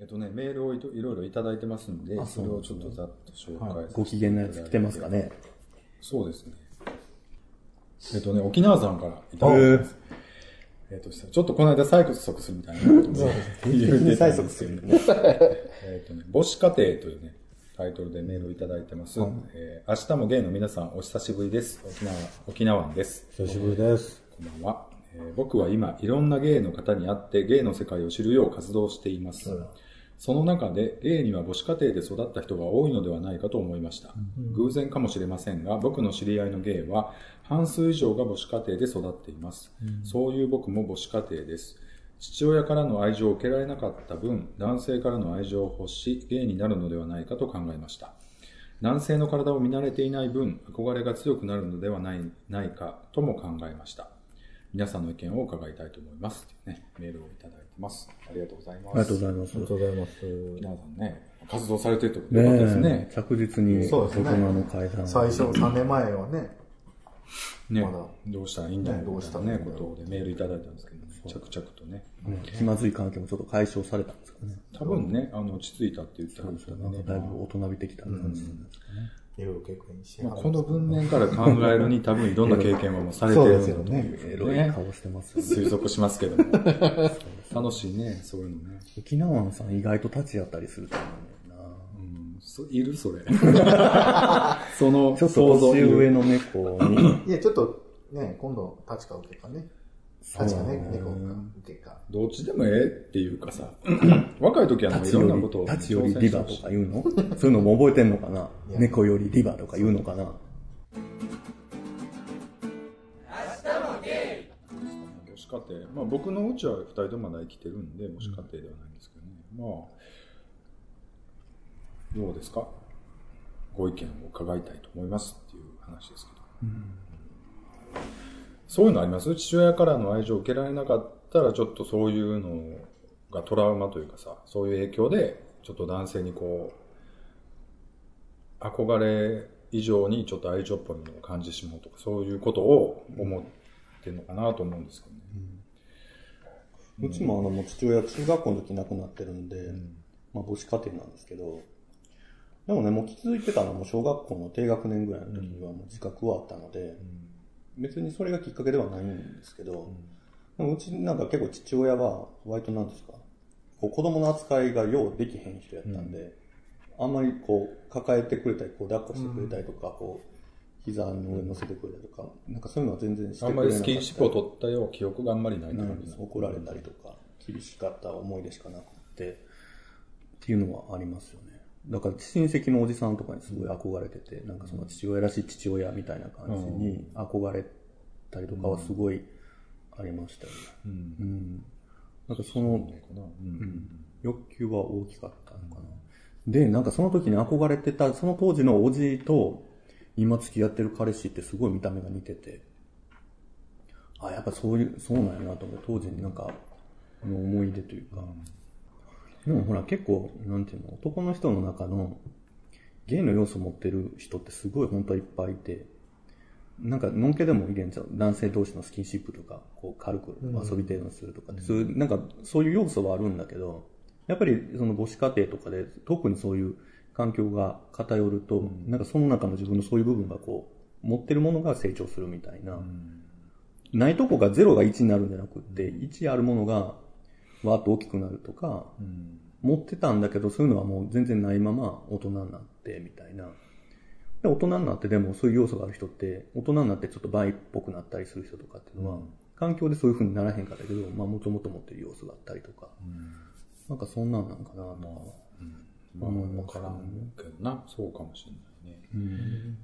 えっとね、メールをいろいろいただいてますんで、それをちょっとざっと紹介させていご機嫌なやつ来てますかね。そうですね。えっとね、沖縄さんからいただいてます。えっと、ちょっとこの間催促するみたいなことをね言ってたんで すけどね。えっとね、母子家庭というね、タイトルでメールをいただいてます。えー明日もゲイの皆さんお久しぶりです。沖縄、沖縄です。久しぶりです。こんばんは、えー僕は今、いろんなゲイの方に会ってゲイの世界を知るよう活動しています。その中で、ゲイには母子家庭で育った人が多いのではないかと思いました。偶然かもしれませんが、僕の知り合いのゲイは、半数以上が母子家庭で育っています。そういう僕も母子家庭です。父親からの愛情を受けられなかった分、男性からの愛情を欲し、ゲイになるのではないかと考えました。男性の体を見慣れていない分、憧れが強くなるのではないないかとも考えました。皆さんの意見を伺いたいと思います。というね、メールをいただいてます。ありがとうございます。ありがとうございますありが。とうございます。皆さんね、活動されてるってことですねねえ。着実に大人の階段を最初3年前はね、ねまだどうしたらいいんだろうねどうしたね、ことでメールいただいたんですけど、着々とね。ね気まずい関係もちょっと解消されたんですかね。多分ね、あの、落ち着いたって言ってはるんですよね。なんかだいぶ大人びてきた感じなんですかね。いろいろ経験しまあ、この文面から考えるに多分いろんな経験はもうされてるそうですよねエロい顔してますよね。推測しますけども。楽しいね、そういうのね。沖縄さん意外と立ち会ったりすると思うんだよな。うん、そいるそれ。そのちょっと年上の猫に、いや、ちょっとね、今度、立ちか受けかね。立ちかね、猫か。受けか。どっちでもええっていうかさ、若い時はもうい立ちよろんなことをり、立ちよりリバとか言うの？そういうのも覚えてんのかな？猫よりリバとか言うのかな？母子家庭、まあ僕のうちは二人ともまだ生きてるんで、母子家庭ではないんですけどね。まあ、どうですか？ご意見を伺いたいと思いますっていう話ですけど。そういうのあります？父親からの愛情を受けられなかったら、ちょっとそういうのがトラウマというかさ、そういう影響で、ちょっと男性にこう、憧れ以上にちょっと愛情っぽいものを感じてしまうとか、そういうことを思ってるのかなと思うんですけどね。うちもあの、もう父親中学校の時亡くなってるんで、まあ母子家庭なんですけど、でもね、もう気づいてたのはもう小学校の低学年ぐらいの時にはもう自覚はあったので、別にそれがきっかけではないんですけど、でもうちなんか結構父親は割となんですか、こう子供の扱いがようできへん人やったんで、あんまりこう抱えてくれたり、こう抱っこしてくれたりとか、こう、膝の上に乗せてくれたりとか、なんかそういうのは全然してあんくれなかったまりスキンシップを取ったよう記憶があんまりないなん感じです怒られたりとか、厳しかった思い出しかなくって、っていうのはありますよね。だから親戚のおじさんとかにすごい憧れてて、なんかその父親らしい父親みたいな感じに憧れたりとかはすごいありましたよね。うん。なんかその。うん欲求は大きかったのかな。で、なんかその時に憧れてた、その当時のおじと、今付き合ってる彼氏ってすごい見た目が似てて、あ、やっぱそういう、そうなんやなと思う。当時になんか、の思い出というか。でもほら結構、なんていうの、男の人の中の、ゲイの要素を持ってる人ってすごい本当はいっぱいいて、なんか、のんけでもいるんちゃう？男性同士のスキンシップとか、こう、軽く遊び程度にするとかって、そういう、なんか、そういう要素はあるんだけど、やっぱり、その母子家庭とかで、特にそういう環境が偏ると、なんかその中の自分のそういう部分がこう、持ってるものが成長するみたいな、ないとこが0が1になるんじゃなくって、1あるものが、わーっと大きくなるとか、持ってたんだけど、そういうのはもう全然ないまま大人になって、みたいな。で、大人になってでもそういう要素がある人って、大人になってちょっと倍っぽくなったりする人とかっていうのは、環境でそういう風にならへんかったけど、まあもともと持ってる要素があったりとか、なんかそんなんなんかなとかはまあ、ますわからんけどな、そうかもしれないね。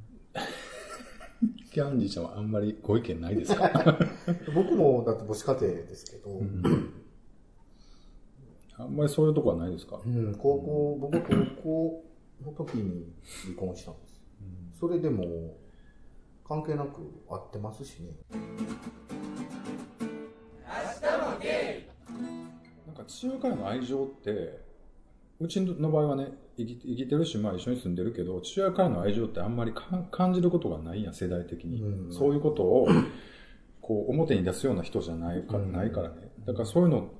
キャンディーちゃんはあんまりご意見ないですか？僕もだって母子家庭ですけど、あんまりそういうとこはないですか？うん、高校、僕高校の時に離婚したんです。それでも、関係なく会ってますしね。なんか父親からの愛情って、うちの場合はね、生き生きてるし、まあ一緒に住んでるけど、父親からの愛情ってあんまりかん感じることがないやん、世代的に。うんそういうことを、こう、表に出すような人じゃないか,、ないからね。だからそういうの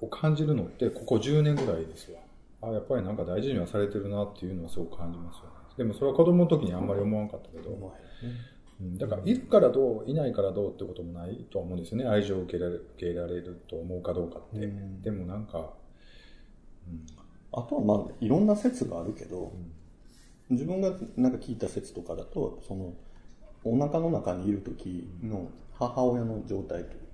を感じるのって、ここ10年ぐらいですわ。あやっぱりなんか大事にはされてるなっていうのはすごく感じますよね。でもそれは子供の時にあんまり思わんかったけど、うん、だからいるからどう、いないからどうってこともないと思うんですよね。愛情を受けられ受け入れられると思うかどうかって。うんでもなんか、あとはまあいろんな説があるけど、自分がなんか聞いた説とかだとそのお腹の中にいる時の母親の状態というか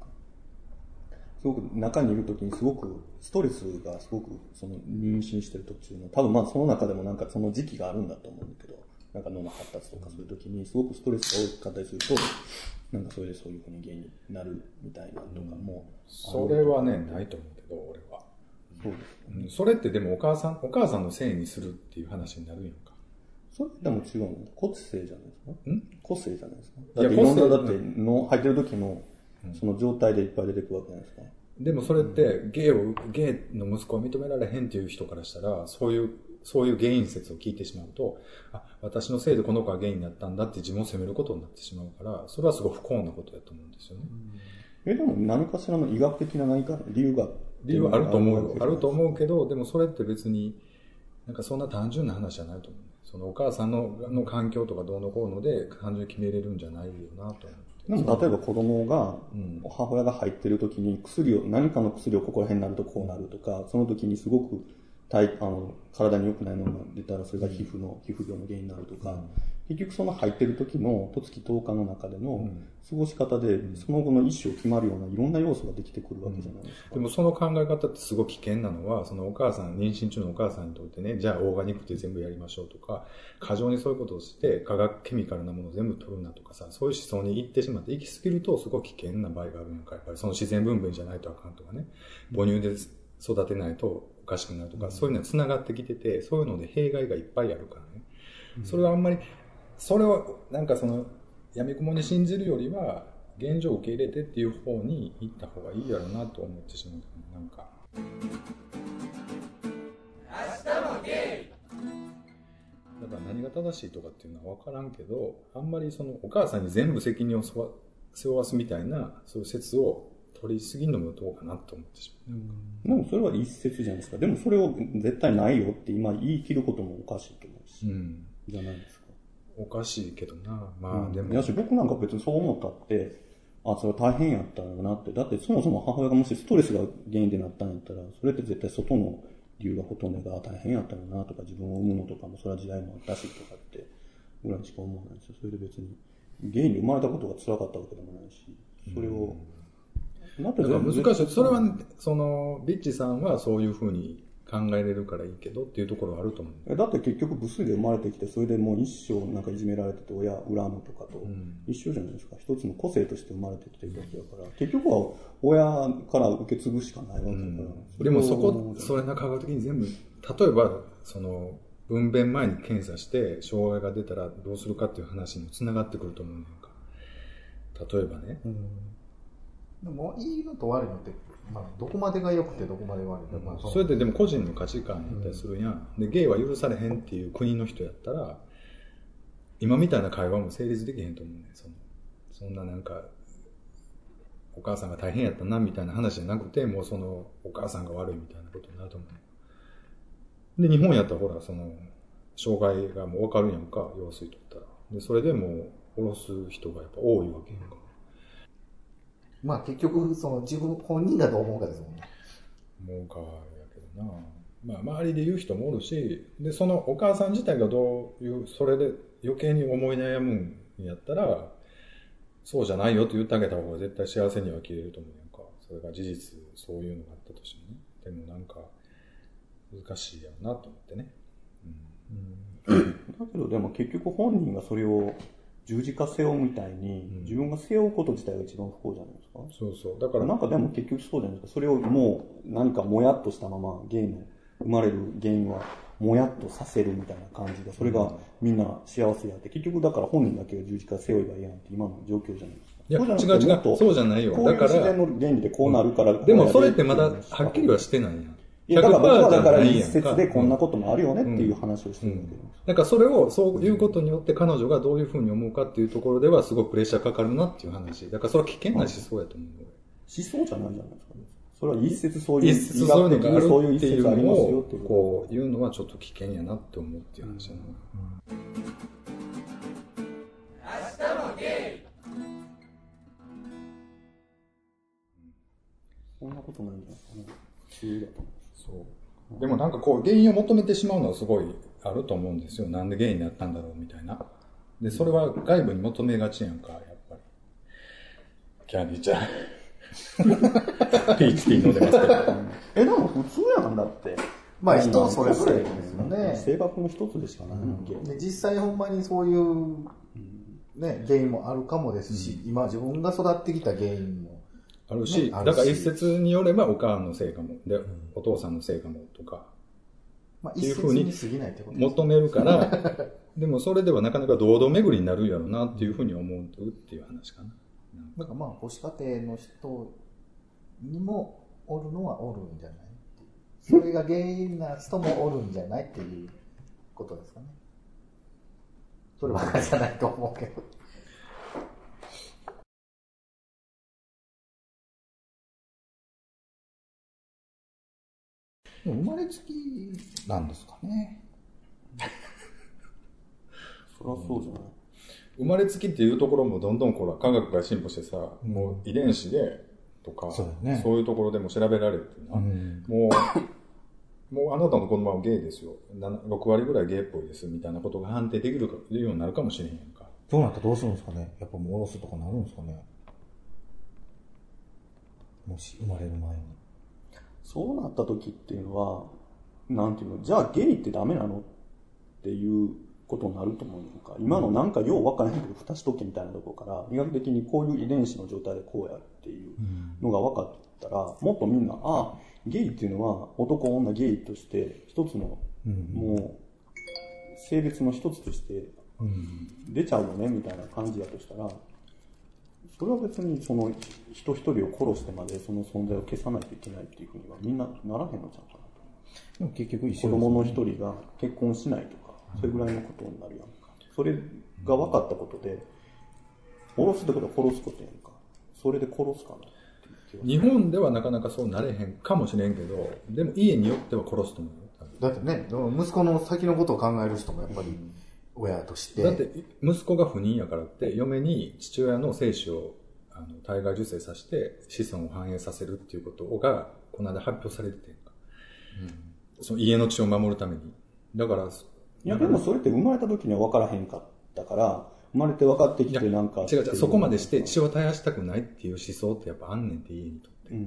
すごく中にいる時にすごくストレスがすごくその妊娠してる途中の多分まあその中でもなんかその時期があるんだと思うんだけどなんか脳の発達とかそういう時にすごくストレスが大きかったりするとなんかそれでそういうふうに原因になるみたいなとかも、それはね、ないと思うけど、俺は。そうですうん。それってでもお母さん、お母さんのせいにするっていう話になるんやんか。それでも違うの？個性じゃないですか？ん？個性じゃないですか？だっていろんなだっての入ってる時のその状態でいっぱい出てくるわけじゃないですか、でもそれって、ゲイを、ゲイの息子を認められへんっていう人からしたら、そういう、そういう原因説を聞いてしまうと、あ、私のせいでこの子はゲイになったんだって自分を責めることになってしまうから、それはすごい不幸なことだと思うんですよね。えでも何かしらの医学的な何か理由が理由はあると思うよ。あるとう思うけど、でもそれって別に、なんかそんな単純な話じゃないと思う。そのお母さんのの環境とかどうのこうので単純に決めれるんじゃないよなと思って。でも例えば子供がうん。母親が入ってる時に薬を何かの薬をここら辺になるとこうなるとかその時にすごく体あの体に良くないのが出たらそれが皮膚の皮膚病の原因になるとか、結局その入ってる時の十月10日の中での過ごし方で、その後の一生決まるようないろんな要素ができてくるわけじゃないですか。でもその考え方ってすごい危険なのは、そのお母さん、妊娠中のお母さんにとってね、じゃあオーガニックで全部やりましょうとか、過剰にそういうことをして、化学ケミカルなものを全部取るなとかさ、そういう思想に行ってしまって、行き過ぎるとすごい危険な場合があるのか、やっぱりその自然分娩じゃないとあかんとかね、母乳で育てないとおかしくなるとか、そういうのは繋がってきてて、そういうので弊害がいっぱいあるからね。それはあんまり、それをなんかその、やみくもに信じるよりは、現状を受け入れてっていう方に行った方がいいやろうなと思ってしまう。なんか。だから何が正しいとかっていうのは分からんけど、あんまりそのお母さんに全部責任を背負わすみたいな、そういう説を取りすぎるのもどうかなと思ってしまう。でもそれは一説じゃないですか。でもそれを絶対ないよって今言い切ることもおかしいと思うし、うん。じゃないですか。おかしいけどな。まあでも、いやし僕なんか別にそう思ったって、あ、それ大変やったんだなって。だってそもそも母親がもしストレスが原因でなったんやったら、それって絶対外の理由がほとんどが大変やったんだなとか、自分を産むのとかもそれは時代もあったしとかって、ぐらいしか思わないですよ。それで別に、原因で生まれたことが辛かったわけでもないし、それを、だってだから全難しい。それは、ね、その、ビッチさんはそういうふうに考えれるからいいけどっていうところはあると思う。えだって結局部数で生まれてきてそれでもう一生なんかいじめられてて親恨むとかと一緒じゃないですか、一つの個性として生まれてきてるわけだから結局は親から受け継ぐしかないわけだから、でもそこ、それな科学的に全部、例えば、その、分娩前に検査して、障害が出たらどうするかっていう話にもつながってくると思うねんか。例えばね。でもいいのと悪いのって、まあ、どこまでが良くてどこまで悪いか、まあ、それってでも個人の価値観やったりするやん。で、ゲイは許されへんっていう国の人やったら、今みたいな会話も成立できへんと思うねん。そのそんななんか、お母さんが大変やったなみたいな話じゃなくて、もうその、お母さんが悪いみたいなことになると思う。で、日本やったらほら、その、障害がもう分かるやんか、用水取ったら。で、それでもう、下ろす人がやっぱ多いわけやんか。まあ結局、その自分本人がどう思うかですもんね。思うかやけどな。まあ、周りで言う人もおるし、で、そのお母さん自体がどういう、それで余計に思い悩むんやったら、そうじゃないよと言ってあげた方が絶対幸せには切れると思うやんか。それが事実、そういうのがあったとしてもね。でもなんか、難しいやろなと思ってね。だけどでも結局本人がそれを十字架背負うみたいに、自分が背負うこと自体が一番不幸じゃないですか？そうそう。だから、なんかでも結局そうじゃないですか。それをもう何かもやっとしたままゲイの生まれる原因はもやっとさせるみたいな感じで、それがみんな幸せやって、結局だから本人だけが十字架背負えばいいやんって今の状況じゃないですか。いや、違う違う。そうじゃないよ。だから、自然の原理でこうなるから、でもそれってまだはっきりはしてないやん。いや、だから僕はだから100%じゃない一説でこんなこともあるよねっていう話をしてるんだけど。だからそれをそういうことによって彼女がどういうふうに思うかっていうところではすごくプレッシャーかかるなっていう話。だからそれは危険な思想やと思う。思想じゃないじゃないですか、ね。それは一説そういう、一説そういうのがあるそういう一っていうの説ありますよをっていうここう言うのはちょっと危険やなって思うっていう話やな、と。そんなことないんじゃないですかね。不思議だと思そう。でもなんかこう原因を求めてしまうのはすごいあると思うんですよ。なんで原因になったんだろうみたいな。でそれは外部に求めがちやんかやっぱり。キャンディーちゃん。ピーチティー飲んでますけど。う。え、でも普通やんだって。まあ人それぞれですよね。性格の一つでしかない。もん、で実際ほんまにそういう、ね、原因もあるかもですし、今自分が育ってきた原因もあるし、だから一説によればお母のせいかも、で、お父さんのせいかもとか、まあ、いうふうにに過ぎないってことです求めるから、でもそれではなかなか堂々巡りになるやろなっていうふうに思うっていう話かな。だからまあ母子家庭の人にもおるのはおるんじゃないそれが原因な人もおるんじゃないっていうことですかね。そればっかりじゃないと思うけど生まれつきなんですかね そりゃそうじゃない。生まれつきっていうところもどんどんこら科学が進歩してさ、もう遺伝子でとか、そうだねいうところでも調べられてな、んもう、もうあなたの子供はゲイですよ。7 6割ぐらいゲイっぽいですみたいなことが判定できるかようになるかもしれへんか。どうなったらどうするんですかねやっぱもうおろすとかなるんですかねもし生まれる前にそうなった時っていうのは、なんていうの、じゃあゲイってダメなのっていうことになると思うのか。今のなんかようわからへんけど、蓋しとけみたいなところから、医学的にこういう遺伝子の状態でこうやるっていうのが分かったら、もっとみんな、ああ、ゲイっていうのは男女ゲイとして一つの、もう、性別の一つとして出ちゃうよねみたいな感じだとしたら、それは別にその人一人を殺してまでその存在を消さないといけないっていうふうにはみんなならへんのちゃうかなと。でも結局一子供の一人が結婚しないとか、それぐらいのことになるやんか。それが分かったことで、殺すってことは殺すことやんか。それで殺すかな日本ではなかなかそうなれへんかもしれんけど、でも家によっては殺すと思うだってね、息子の先のことを考える人もやっぱり親として。だって息子が不妊やからって嫁に父親の精子をあの体外受精させて子孫を繁栄させるっていうことがこの間発表されててんか、その家の血を守るためにだからいや、でもそれって生まれた時には分からへんかったから、生まれて分かってきてなんか。違う違うそこまでして血を絶やしたくないっていう思想ってやっぱあんねんって家にとって、うんう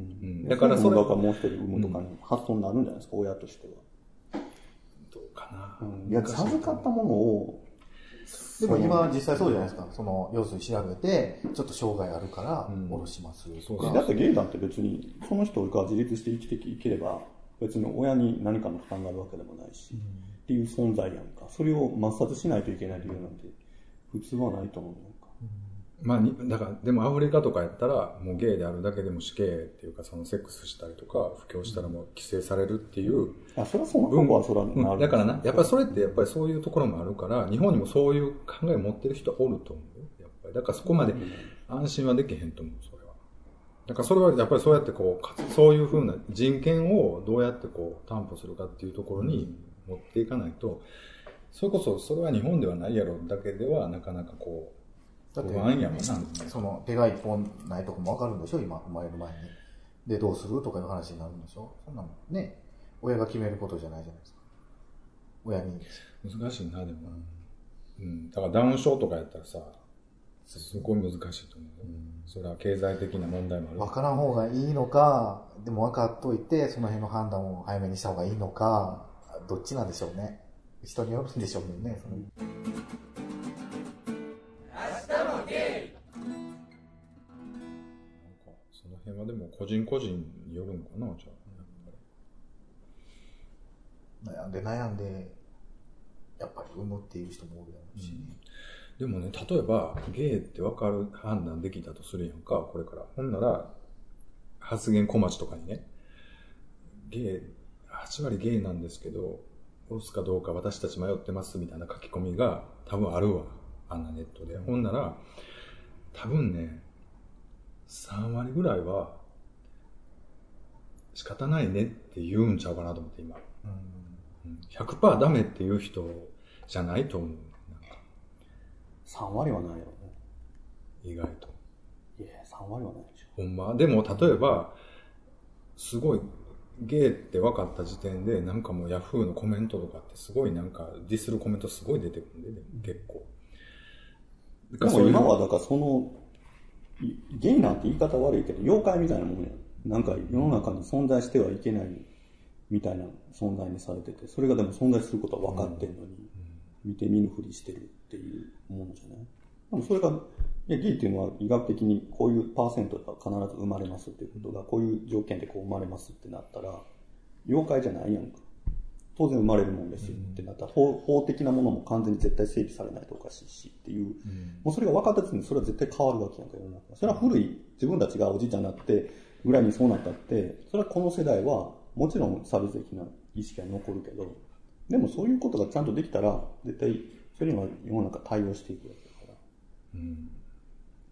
んだかららそれだからもう一人産むとかに発想になるんじゃないですか、親としては。かな、いや、授かったものを、でも今実際そうじゃないですか。その、要するに調べて、ちょっと障害あるからん、下ろしますそうとか。だってゲイだって別に、その人が自立して生きていければ、別に親に何かの負担があるわけでもないし、っていう存在やんか。それを抹殺しないといけない理由なんて、普通はないと思う。まあに、だから、でもアフリカとかやったら、もうゲイであるだけでも死刑っていうか、そのセックスしたりとか、布教したらもう規制されるっていうあ、それはそのとこはそれはうんなる。だからな、やっぱりそれってやっぱりそういうところもあるから、日本にもそういう考えを持ってる人おると思うよ。やっぱり。だからそこまで安心はできへんと思う、それは。だからそれはやっぱりそうやってこうそういうふうな人権をどうやってこう担保するかっていうところに持っていかないと、それこそそれは日本ではないやろだけではなかなかこう、だって。その、手が一本ないとこもわかるんでしょ？今、生まれる前に。で、どうする？とかいう話になるんでしょ？そんなのね、親が決めることじゃないじゃないですか。親に。難しいな、でも。うん。だからダウン症とかやったらさ、すごい難しいと思うよ。それは経済的な問題もある。分からん方がいいのか、でも分かっといて、その辺の判断を早めにした方がいいのか、どっちなんでしょうね。人によるんでしょうけどね。辺はでも個人個人によるんかな、じゃあ。悩んで悩んで、やっぱり産むっていう人もおるやろうしね。でもね、例えば、ゲイって分かる判断できたとするやんか、これから。ほんなら、発言小町とかにね、ゲイ、8割ゲイなんですけど、押すかどうか私たち迷ってますみたいな書き込みが多分あるわ。あんなネットで。ほんなら、多分ね、3割ぐらいは、仕方ないねって言うんちゃうかなと思って今。うん、100%ダメっていう人じゃないと思う。なんか3割はないよね。意外と。いや、3割はないでしょ。ほんま。でも、例えば、すごい、ゲイって分かった時点で、なんかもうヤフーのコメントとかってすごいなんかディスるコメントすごい出てくるんで、でも結構。でも今はだからその、いゲイなんて言い方悪いけど、妖怪みたいなもんや。なんか世の中に存在してはいけないみたいな存在にされてて、それがでも存在することは分かってんのに、見て見ぬふりしてるっていうもんじゃない？でもそれが、いや、ゲイっていうのは医学的にこういうパーセントが必ず生まれますっていうことが、こういう条件でこう生まれますってなったら、妖怪じゃないやんか。当然生まれるもんですよってなったら、法法的なものも完全に絶対整備されないとおかしいしっていう、もうそれが分かった時にそれは絶対変わるわけやんか、世の中。それは古い、自分たちがおじいちゃんになってぐらいにそうなったって、それはこの世代は、もちろん差別的な意識は残るけど、でもそういうことがちゃんとできたら、絶対、それには世の中対応していくわけだから、うん、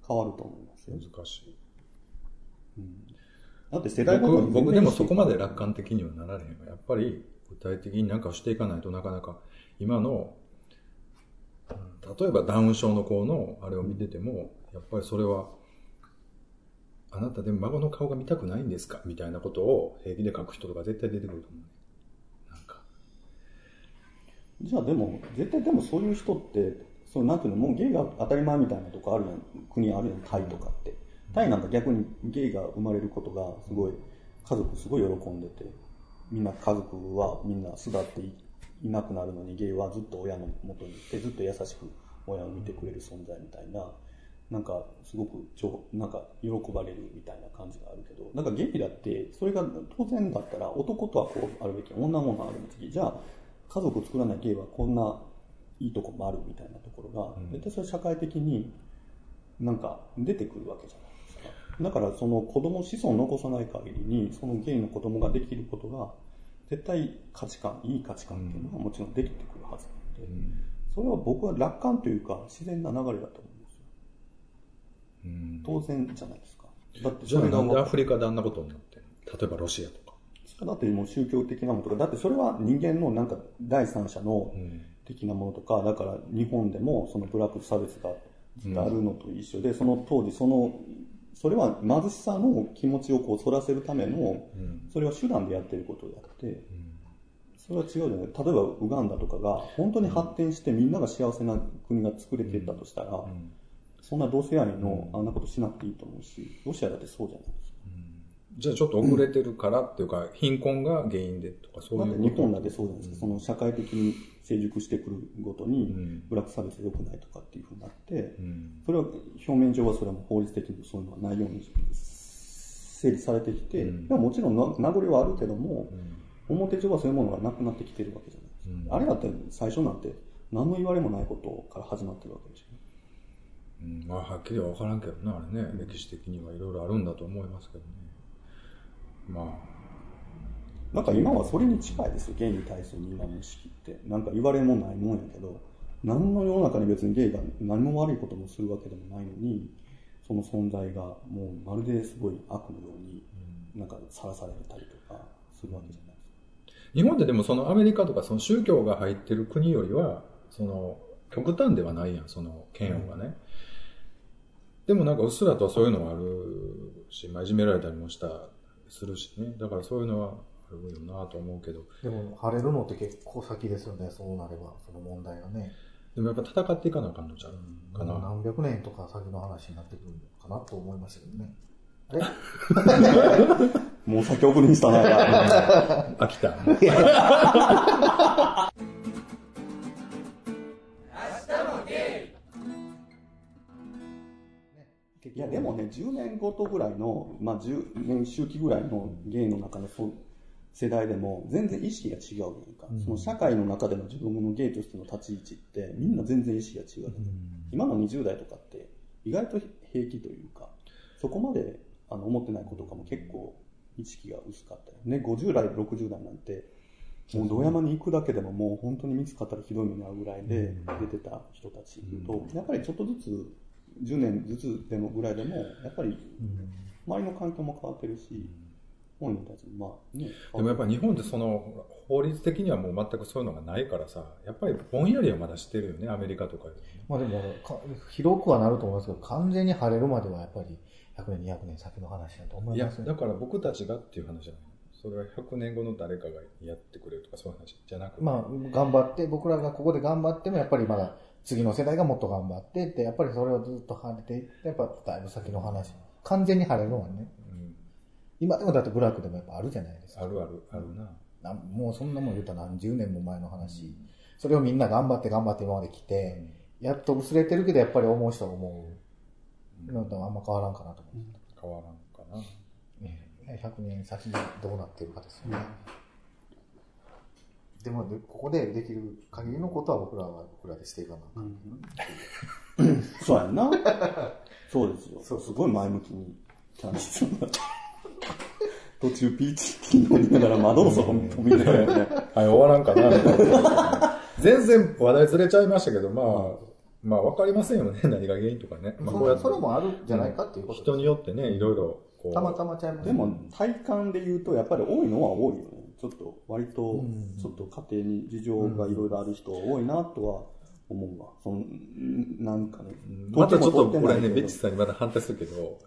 変わると思いますよ。難しい。だって世代ごと僕に僕でもそこまで楽観的にはなられへんわやっぱり具体的になんかしていかないとなかなか。今の例えばダウン症の子のあれを見ててもやっぱりそれはあなたでも孫の顔が見たくないんですか？みたいなことを平気で書く人とか絶対出てくると思うなんか。じゃあでも、絶対でもそういう人って、そうなんていうの、もうゲイが当たり前みたいなとこあるやん、国あるやん、タイとかって。タイなんか逆にゲイが生まれることがすごい、家族すごい喜んでて、みんな家族はみんな巣立っていいなくなるのにゲイはずっと親の元にいて、ずっと優しく親を見てくれる存在みたいな、なんかすごくちょなんか喜ばれるみたいな感じがあるけど、なんかゲイだって、それが当然だったら男とはこうあるべき、女ものあるべき、じゃあ家族を作らないゲイはこんないいとこもあるみたいなところが、絶対それ社会的になんか出てくるわけじゃないですか。だからその子供子孫を残さない限りに、そのゲイの子供ができることが、絶対価値観、いい価値観っていうのはもちろんできてくるはずなので、それは僕は楽観というか自然な流れだと思うんですよ。うん。当然じゃないですか。だってじゃあそれがなんでアフリカであんなことになって例えばロシアとか。だってもう宗教的なものとか、だってそれは人間のなんか第三者のん。的なものとか、だから日本でもそのブラック差別があるのと一緒で、その当時その、それは貧しさの気持ちをこう反らせるための、それは手段でやってることであって、それは違うじゃない。例えばウガンダとかが本当に発展してみんなが幸せな国が作れていったとしたら、そんな同性愛のあんなことしなくていいと思うし、ロシアだってそうじゃない。じゃあちょっと遅れてるからっていうか、貧困が原因でとかそうだいう日本だってそうじゃないですか、その社会的に成熟してくるごとに、ブラック差別が良くないとかっていうふうになって、それは表面上はそれはもう法律的にそういうのはないように整理されてきて、でももちろんな名残はあるけども、表上はそういうものがなくなってきてるわけじゃないですか。あれだって最初なんて何の言われもないことから始まってるわけでしょ。うん、まあはっきりは分からんけどな、あれね、歴史的にはいろいろあるんだと思いますけどね。まあ、なんか今はそれに近いですよ、ゲイに対する今の意識って。なんか言われもないもんやけど、何の世の中に別にゲイが何も悪いこともするわけでもないのに、その存在がもうまるですごい悪のように、なんかさらされたりとかするわけじゃないですか。日本ってでもそのアメリカとかその宗教が入ってる国よりは、その極端ではないやん、その嫌悪がね。でもなんかうっすらとはそういうのはあるし、まあ、いじめられたりもした、するしね。だからそういうのはあるよなと思うけど。でも、晴れるのって結構先ですよね、そうなれば、その問題がね。でもやっぱ戦っていかなあかんのちゃう？かな？何百年とか先の話になってくるのかなと思いましたけどね。あれ？もう先送りにしたな。飽きた。いやでもね、10年ごとぐらいの、まあ10年周期ぐらいのゲイの中のそ世代でも全然意識が違うやんか、その社会の中での自分のゲイとしての立ち位置ってみんな全然意識が違う、今の20代とかって意外と平気というか、そこまであの思ってない子とかも結構意識が薄かったよ。ね。50代、60代なんて、もう堂山に行くだけでももう本当に見つかったらひどい目に遭うぐらいで出てた人たちと、やっぱりちょっとずつ、10年ずつでもぐらいでも、やっぱり周りの環境も変わってるし、本人たちもまあね。でもやっぱり日本ってその法律的にはもう全くそういうのがないからさ、やっぱりぼんやりはまだしてるよね、アメリカとかまあでもか、広くはなると思いますけど、完全に晴れるまではやっぱり100年、200年先の話だと思いやいます、ね。だから僕たちがっていう話じゃない。それは100年後の誰かがやってくれるとかそういう話じゃなくて。まあ、頑張って、僕らがここで頑張っても、やっぱりまだ次の世代がもっと頑張ってって、やっぱりそれをずっと晴れていって、やっぱだいぶ先の話。完全に晴れるのはね。うん今でもだってブラックでもやっぱあるじゃないですか。あるある、あるな。なんもうそんなもん言うたら何十年も前の話。それをみんな頑張って頑張って今まで来て、やっと薄れてるけど、やっぱり思う人は思う。のとあんま変わらんかなと思って。変わらんかな。ね100年先どうなってるかですよね。でも、でここでできる限りのことは僕らは僕らでしていかなあかん。そうやんな。そうですよ。すごい前向きにキャンシー途中ピーチ飲みながら窓の外見ながらね。はい、終わらんかな、みたいな。全然話題ずれちゃいましたけど、まあ、まあわかりませんよね、何が原因とかね。まあこうやってそれもあるんじゃないかっていうこと人によってね、いろいろ、こう。たまたまちゃいますでも体感で言うとやっぱり多いのは多いよね。ちょっと割と、ちょっと家庭に事情がいろいろある人は多いなとは思うわ。その、んなんかね。またちょっとこれね、ベッチさんにまだ反対するけど、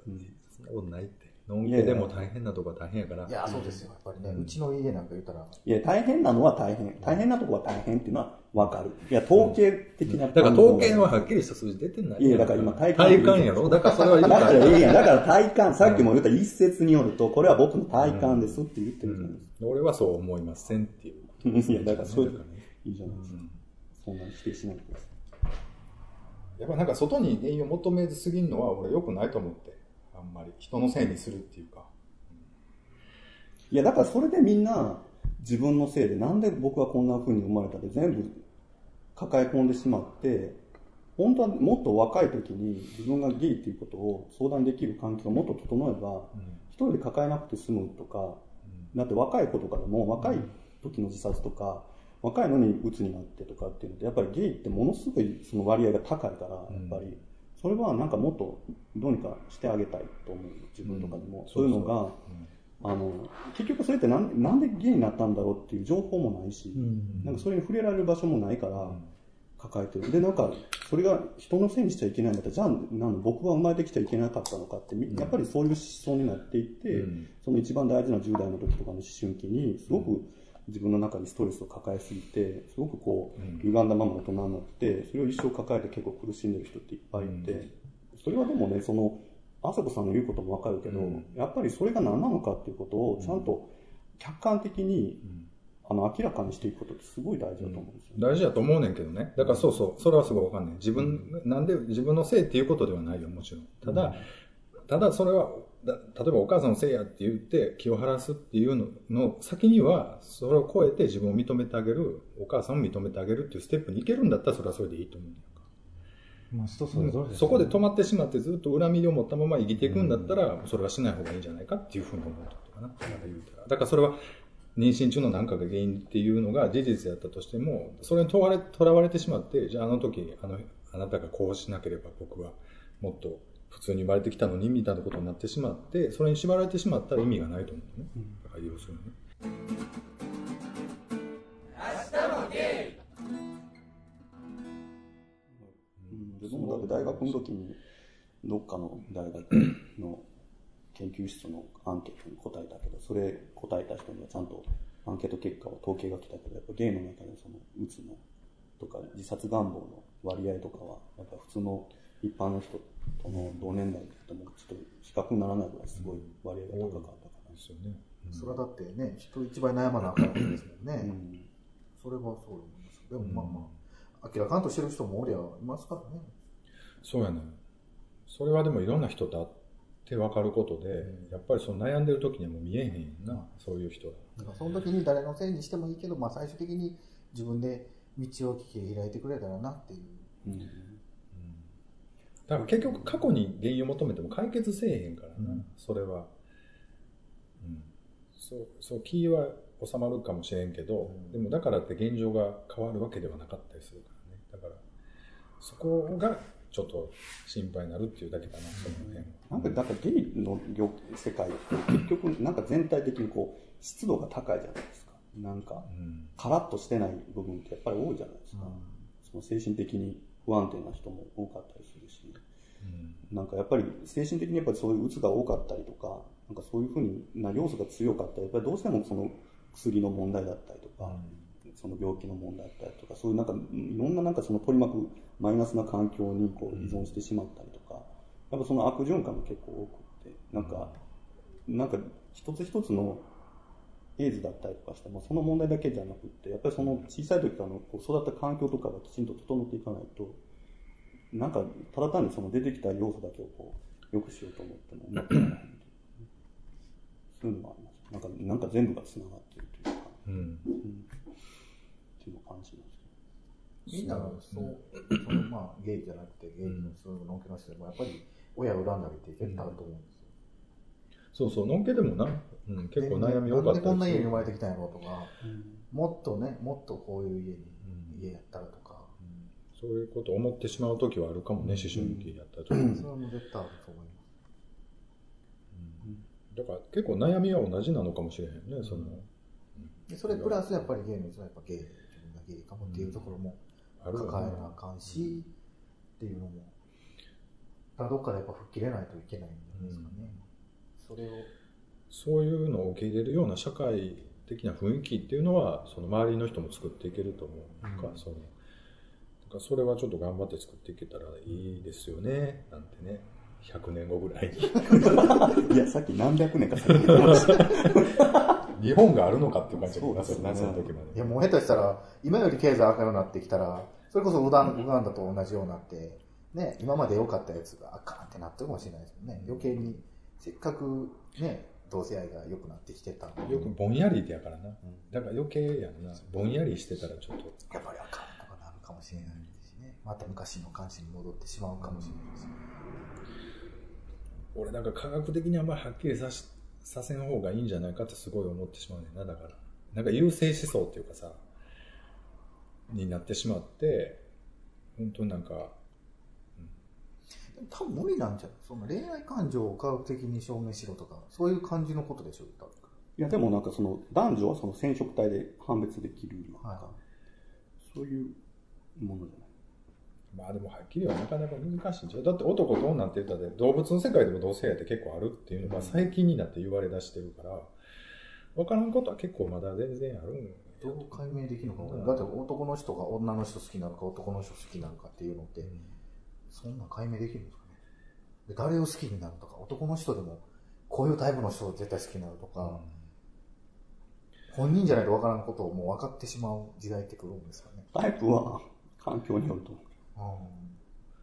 そんなことないって。のんけでも大変なとこは大変やから。いや、そうですよ。やっぱりね、うちの家なんか言ったら、いや、大変なのは大変。大変なとこは大変っていうのはわかる。いや、統計的な。だから統計ははっきりした数字出てないいやだから今体感体感やろ？だからそれは言うだから、いら。や、だから体感、さっきも言った一説によると、これは僕の体感ですって言ってるじゃないです俺はそう思いませんっていう。か。いや、だからそういうねいいじゃないですか。そんなに否定しないでください。やっぱなんか外に原因を求めずすぎるのは俺良くないと思って。あんまり人のせいにするっていうか。いや、だからそれでみんな自分のせいで、なんで僕はこんな風に生まれたって全部抱え込んでしまって、本当はもっと若い時に自分がゲイっていうことを相談できる環境がもっと整えば、一人で抱えなくて済むとか、だって若い子とかでも若い時の自殺とか、若いのに鬱になってとかっていうのって、やっぱりゲイってものすごいその割合が高いから、やっぱり、それはなんかもっとどうにかしてあげたいと思う、自分とかでも。そういうのが、あの、結局それってなんなんでゲイになったんだろうっていう情報もないし、なんかそれに触れられる場所もないから、抱えてる。で、なんか、それが人のせいにしちゃいけないんだったら、じゃあ、なんだ僕は生まれてきちゃいけなかったのかって、みやっぱりそういう思想になっていって、その一番大事な10代の時とかの思春期に、すごく自分の中にストレスを抱えすぎて、すごくこう、歪んだまま大人になって、それを一生抱えて結構苦しんでる人っていっぱいいて、それはでもね、その、あさこさんの言うこともわかるけど、やっぱりそれが何なのかっていうことを、ちゃんと客観的に、あの、明らかにしていくことってすごい大事だと思うんですよ。大事だと思うねんけどね。だからそうそう、それはすごいわかんない。自分、なんで自分のせいっていうことではないよ、もちろん。ただ、ただそれは、だ例えばお母さんのせいやって言って気を晴らすっていうのの先には、それを超えて自分を認めてあげる、お母さんを認めてあげるっていうステップに行けるんだったらそれはそれでいいと思うんだよ。まあ人それぞれですそこで止まってしまってずっと恨みを持ったまま生きていくんだったら、それはしない方がいいんじゃないかっていうふうに思うってことかな。まだからそれは、妊娠中の何かが原因っていうのが事実やったとしても、それにとらわれとらわれてしまって、じゃああの時、あの、あなたがこうしなければ僕はもっと普通に生まれてきたのにみたいなことになってしまって、それに縛られてしまったら意味がないと思うね。だから要するにね。うん、でもだって大学の時に、どっかの大学の研究室のアンケートに答えたけど、それ答えた人にはちゃんとアンケート結果を統計が来たけど、やっぱゲイの中でその、うつのとか自殺願望の割合とかは、やっぱ普通の一般の人との同年代ともちょっと比較にならないぐらいすごい割合が高かったから。ですよね。それはだってね、人一倍悩まなあかんわけですもんね。うんそれはそう思います。でもまあまあ、明らかんとしてる人もおりゃいますからね。そうやね。それはでもいろんな人と会って分かることで、やっぱりその悩んでる時にはもう見えへんな、そういう人は。だからその時に誰のせいにしてもいいけど、まあ最終的に自分で道を切り開いてくれたらなっていう。うんだから結局過去に原因を求めても解決せえへんからな、それは。うん。そう、そう、気は収まるかもしれんけど、でもだからって現状が変わるわけではなかったりするからね。だから、そこがちょっと心配になるっていうだけかな、その辺は。なんか、だからゲイの業世界って結局、なんか全体的にこう、湿度が高いじゃないですか。なんか、うん。カラッとしてない部分ってやっぱり多いじゃないですか。その精神的に不安定な人も多かったりするし、うん。なんかやっぱり精神的にやっぱりそういう鬱が多かったりとか、なんかそういうふうな要素が強かったら、やっぱりどうしてもその薬の問題だったりとか、その病気の問題だったりとか、そういうなんか、いろんななんかその取り巻くマイナスな環境にこう依存してしまったりとか、やっぱその悪循環も結構多くって、なんか、なんか一つ一つのエイズだったりとかしても、その問題だけじゃなくって、やっぱりその小さい時からのこう育った環境とかがきちんと整っていかないと、なんかただ単にその出てきた要素だけをこう、良くしようと思ってもうまくいかない。そういうのもあります。なんか、なんか全部が繋がってるというか、うん。うん、っていうのを感じます。みんながそう、そのまあゲイじゃなくてゲイのそういうのんけの人でもやっぱり親を恨んだりって絶対あると思うんですよ。そうそう、のんけでもな、うん、結構悩み多かったりなんでこんな家に生るまれてきたんやろうとか、もっとね、もっとこういう家に、家やったらとか、そういうこと思ってしまう時はあるかもね、思春期やった時、それはもう絶対あると思います。だから結構悩みは同じなのかもしれへんね、その。でそれプラスやっぱりゲイの人はやっぱゲイ、自分がゲイかもっていうところもあるよね。抱えなあかんし、っていうのも、だからどっかでやっぱ吹っ切れないといけないんじゃないですかね。それを、そういうのを受け入れるような社会的な雰囲気っていうのは、その周りの人も作っていけると思うか、その、だからそれはちょっと頑張って作っていけたらいいですよね、なんてね。100年後ぐらいに。いや、さっき何百年か先に言ってました。日本があるのかっていう感じだな、そうですねその時まで。いやもう下手したら、今より経済赤ようになってきたら、それこそウガンウガンダと同じようになって、ね、今まで良かったやつがあかんってなってるかもしれないですよね。余計に、せっかくね、同性愛が良くなってきてたよくぼんやりってやからな。だから余計やんな。ぼんやりしてたらちょっと。やっぱりあかんとかなるかもしれないですしね。また昔の感じに戻ってしまうかもしれないし。俺なんか科学的にあんまりはっきりさしさせん方がいいんじゃないかってすごい思ってしまうねんな、だから。なんか優勢思想っていうかさ、になってしまって、本当になんか、多分無理なんじゃない？その恋愛感情を科学的に証明しろとか、そういう感じのことでしょ、多分。いや、でもなんかその男女はその染色体で判別できるとか、はい。そういうものじゃない？まあでもはっきりはなかなか難しいんちゃうだって男と女って言ったら動物の世界でも同性愛って結構あるっていうのが最近になって言われ出してるから、わからんことは結構まだ全然あるんやどう解明できるのかだって男の人が女の人好きなのか男の人好きなのかっていうのって、そんな解明できるんですかね？で誰を好きになるとか男の人でもこういうタイプの人を絶対好きになるとか、本人じゃないと分からんことをもう分かってしまう時代ってくるんですかね、タイプは環境によると思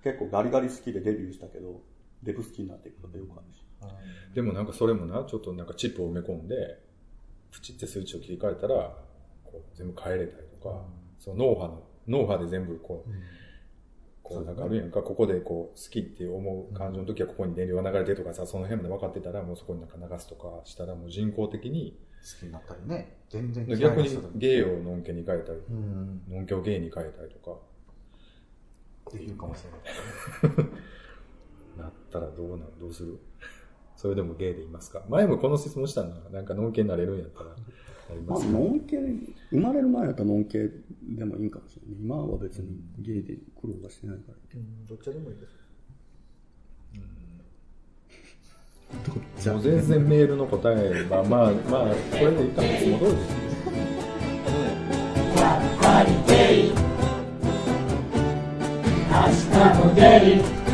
う。結構ガリガリ好きでデビューしたけど、デブ好きになっていくことよくあるし。でもなんかそれもな、ちょっとなんかチップを埋め込んで、プチってスイッチを切り替えたら、こう全部変えれたりとか、その脳波の、脳波で全部こう、こうなんかあるやんか、ここでこう好きって思う感情の時はここに電流が流れてるとかさ、その辺まで分かってたらもうそこになんか流すとかしたらもう人工的に、好きになったりね。全然逆にな人でもゲイをノンケに変えたり、うん。ノンケをゲイに変えたりとか、できるかもしれない。なったらどうなん、どうする？それでもゲイでいますか？前もこの質問したな。なんかノンケになれるんやったら、まあ、ノン系、生まれる前だったらノン系でもいいんかもしれない。今は別にゲイで苦労はしてないから。うんどっちでもいいです。もう全然メールの答えは、まあまあ、これでいいかも、いつも通りです。明日もゲイ